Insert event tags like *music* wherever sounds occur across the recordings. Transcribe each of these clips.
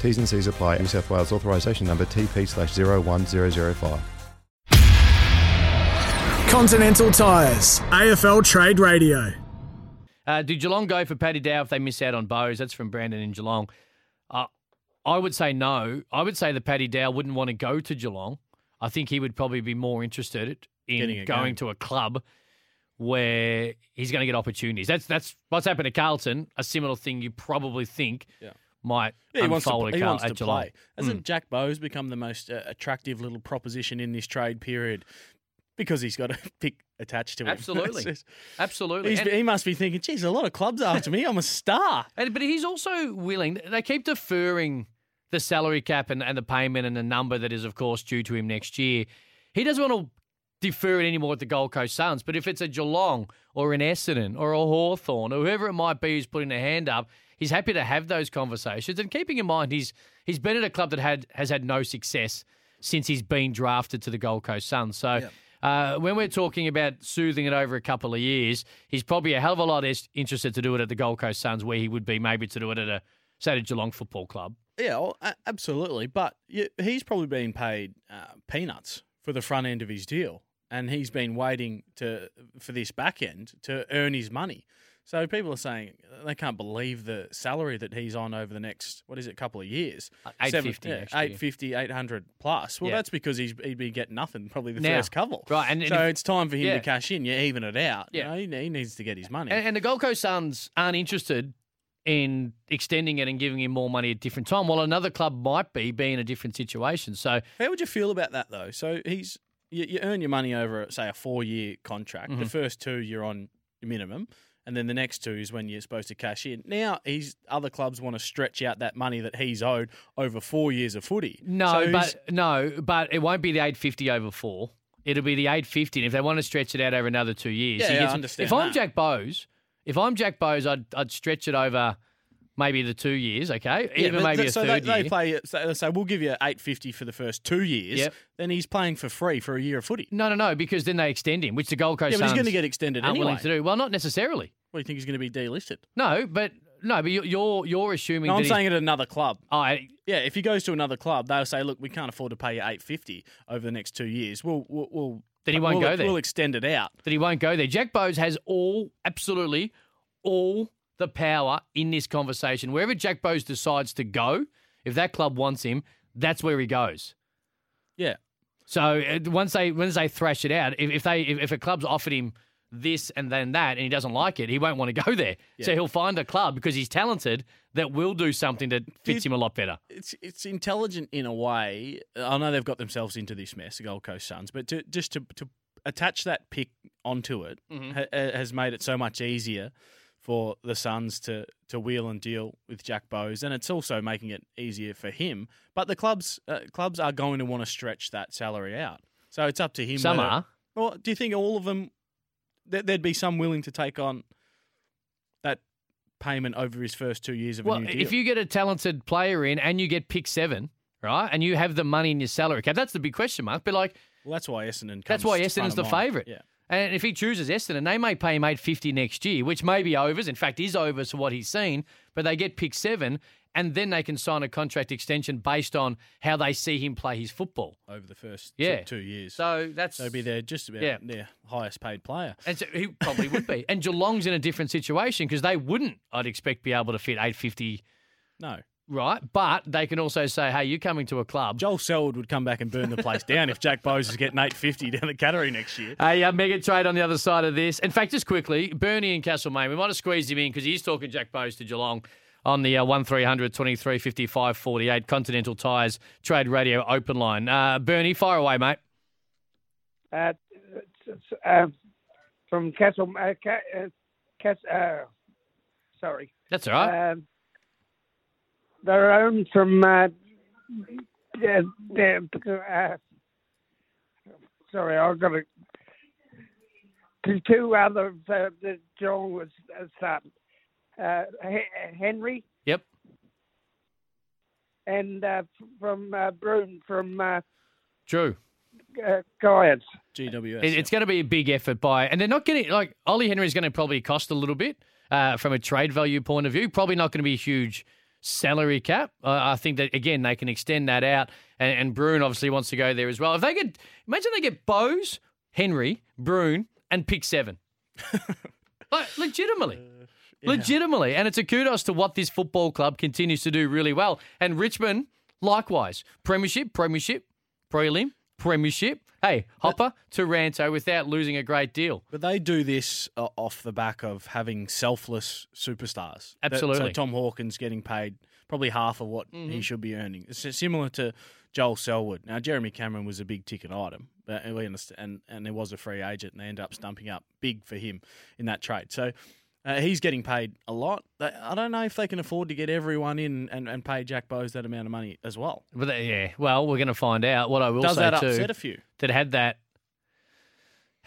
T's and C's apply. New South Wales authorisation number TP slash 01005. Continental Tires, AFL Trade Radio. Uh, do Geelong go for Paddy Dow if they miss out on Bowes? That's from Brandon in Geelong. Uh, I would say no. I would say that Paddy Dow wouldn't want to go to Geelong. I think he would probably be more interested in going game. to a club where he's going to get opportunities. That's that's what's happened to Carlton. A similar thing you probably think Yeah. Might Yeah, he wants to, unfold he at, wants to Geelong. play. Hasn't Jack Bowes become the most uh, attractive little proposition in this trade period? Because he's got a *laughs* pick attached to him. *laughs* Absolutely. Just- Absolutely. he must be thinking, geez, a lot of clubs after me. I'm a star. *laughs* And, but he's also willing. They keep deferring the salary cap and, and the payment and the number that is, of course, due to him next year. He doesn't want to defer it anymore at the Gold Coast Suns. But if it's a Geelong or an Essendon or a Hawthorn or whoever it might be who's putting their hand up, he's happy to have those conversations. And keeping in mind, he's he's been at a club that had has had no success since he's been drafted to the Gold Coast Suns. So. Uh, when we're talking about soothing it over a couple of years, he's probably a hell of a lot interested to do it at the Gold Coast Suns, where he would be maybe to do it at a say the Geelong Football Club. Yeah, well, absolutely. But he's probably been paid uh, peanuts for the front end of his deal, and he's been waiting to for this back end to earn his money. So people are saying they can't believe the salary that he's on over the next what is it, couple of years? Uh, 850 next year. 850, 800 plus. Well, Yeah. that's because he's he'd be getting nothing probably the Now, first couple. right, and- and so if- it's time for him yeah. to cash in. You even it out. Yeah. you know, he, he needs to get his money. And, and the Gold Coast Suns aren't interested in extending it and giving him more money at a different time, while another club might be, be in a different situation. So How would you feel about that though? So he's you, you earn your money over say a four year contract. Mm-hmm. The first two you're on minimum, and then the next two is when you're supposed to cash in. Now he's other clubs want to stretch out that money that he's owed over four years of footy. no, So but no, but it won't be the 850 over four. It'll be the 850. And if they want to stretch it out over another two years, Yeah, I understand If I'm. Jack Bowes, if I'm Jack Bowes, I'd I'd stretch it over maybe the two years. Okay, Yeah, even maybe th- a so third they, they year. play. So, so we'll give you eight fifty for the first two years. Yep. Then he's playing for free for a year of footy. No, no, no, because then they extend him, which the Gold Coast Yeah, but he's going to get extended aren't anyway. willing to do. Well, not necessarily. What do you think he's going to be delisted? No, but no, but you're you're, assuming. No, I'm saying at another club. I- Yeah, if he goes to another club, they'll say, "Look, we can't afford to pay you eight fifty over the next two years. We'll, we'll, we'll Then he won't we'll, go there. We'll extend it out." that he won't go there. Jack Bowes has all, absolutely all the power in this conversation. Wherever Jack Bowes decides to go, if that club wants him, that's where he goes. Yeah, So uh, once they once they thrash it out, if, if they if, if a club's offered him this and then that, and he doesn't like it, he won't want to go there. So he'll find a club because he's talented that will do something that fits him a lot better. it's it's intelligent in a way. I know they've got themselves into this mess, the Gold Coast Suns, but to, just to to attach that pick onto it Mm-hmm. ha- has made it so much easier for the Suns to to wheel and deal with Jack Bowes, and it's also making it easier for him. But the clubs uh, clubs are going to want to stretch that salary out, so it's up to him. Some whether- are. Well, do you think all of them? there- There'd be some willing to take on that payment over his first two years of a new deal. if you get a talented player in and you get pick seven, right, and you have the money in your salary cap, that's the big question mark. But like, well, that's why Essendon. that's why Essendon's the favourite. Yeah. And if he chooses Essendon, they may pay him eight fifty next year, which may be overs. In fact, is overs for what he's seen. But they get pick seven, and then they can sign a contract extension based on how they see him play his football. over the first Yeah. two, two years. So that's So he'd be their just about Yeah. their highest paid player. And so he probably would be. And Geelong's in a different situation because they wouldn't, I'd expect, be able to fit eight fifty No. Right? But they can also say, hey, you're coming to a club. Joel Selwood would come back and burn the place down if Jack Bowes is getting 850 down the Cattery next year. A uh, mega trade on the other side of this. In fact, just quickly, Bernie and Castlemaine, we might have squeezed him in because he's talking Jack Bowes to Geelong on the uh, 1300 23 55 48 Continental Tires Trade Radio open line. Uh, Bernie, fire away, mate. Uh, uh, from Castle, uh, Ca- uh, Cas- uh, sorry. That's all right. Um, they're owned from uh, the, the, uh, sorry, I've got to. Two other uh, the Geelong was uh, starting. Uh, Henry yep. and uh, from uh, Bruhn from uh, True. uh, Guyads. GWS. It, it's going to be a big effort by, and they're not getting like Ollie Henry is going to probably cost a little bit uh, from a trade value point of view. Probably not going to be huge salary cap. Uh, I think that again they can extend that out, and, and Bruhn obviously wants to go there as well. If they get, imagine they get Bowes, Henry, Bruhn, and pick seven, *laughs* like legitimately. Legitimately. And it's a kudos to what this football club continues to do really well. And Richmond, likewise. Premiership, Premiership, Prelim, Premiership. Hey, Hopper, Taranto without losing a great deal. But they do this uh, off the back of having selfless superstars. That- Absolutely. so Tom Hawkins getting paid probably half of what Mm-hmm. he should be earning. It's similar to Joel Selwood. Now, Jeremy Cameron was a big ticket item, but we understand, and, and there was a free agent, and they ended up stumping up big for him in that trade. So uh, he's getting paid a lot. They- I don't know if they can afford to get everyone in and, and pay Jack Bowes that amount of money as well. But they- yeah, well, we're going to find out. What I will Does say that too, upset a few? that had that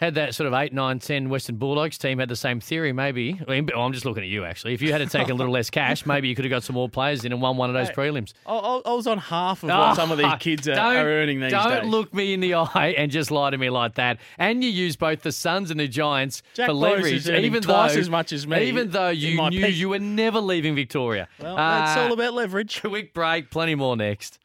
had that sort of 8, 9, 10 Western Bulldogs team had the same theory, maybe. I mean, I'm just looking at you, actually. If you had to take a little less cash, maybe you could have got some more players in and won one of those Hey, prelims. I, I I was on half of *laughs* what some of these kids are, are earning these don't days. look me in the eye and just lie to me like that. And you use both the Suns and the Giants Jack for leverage, even twice though as much as me Even though you knew peak. you were never leaving Victoria. Well, Uh, all about leverage. *laughs* Quick break, plenty more next.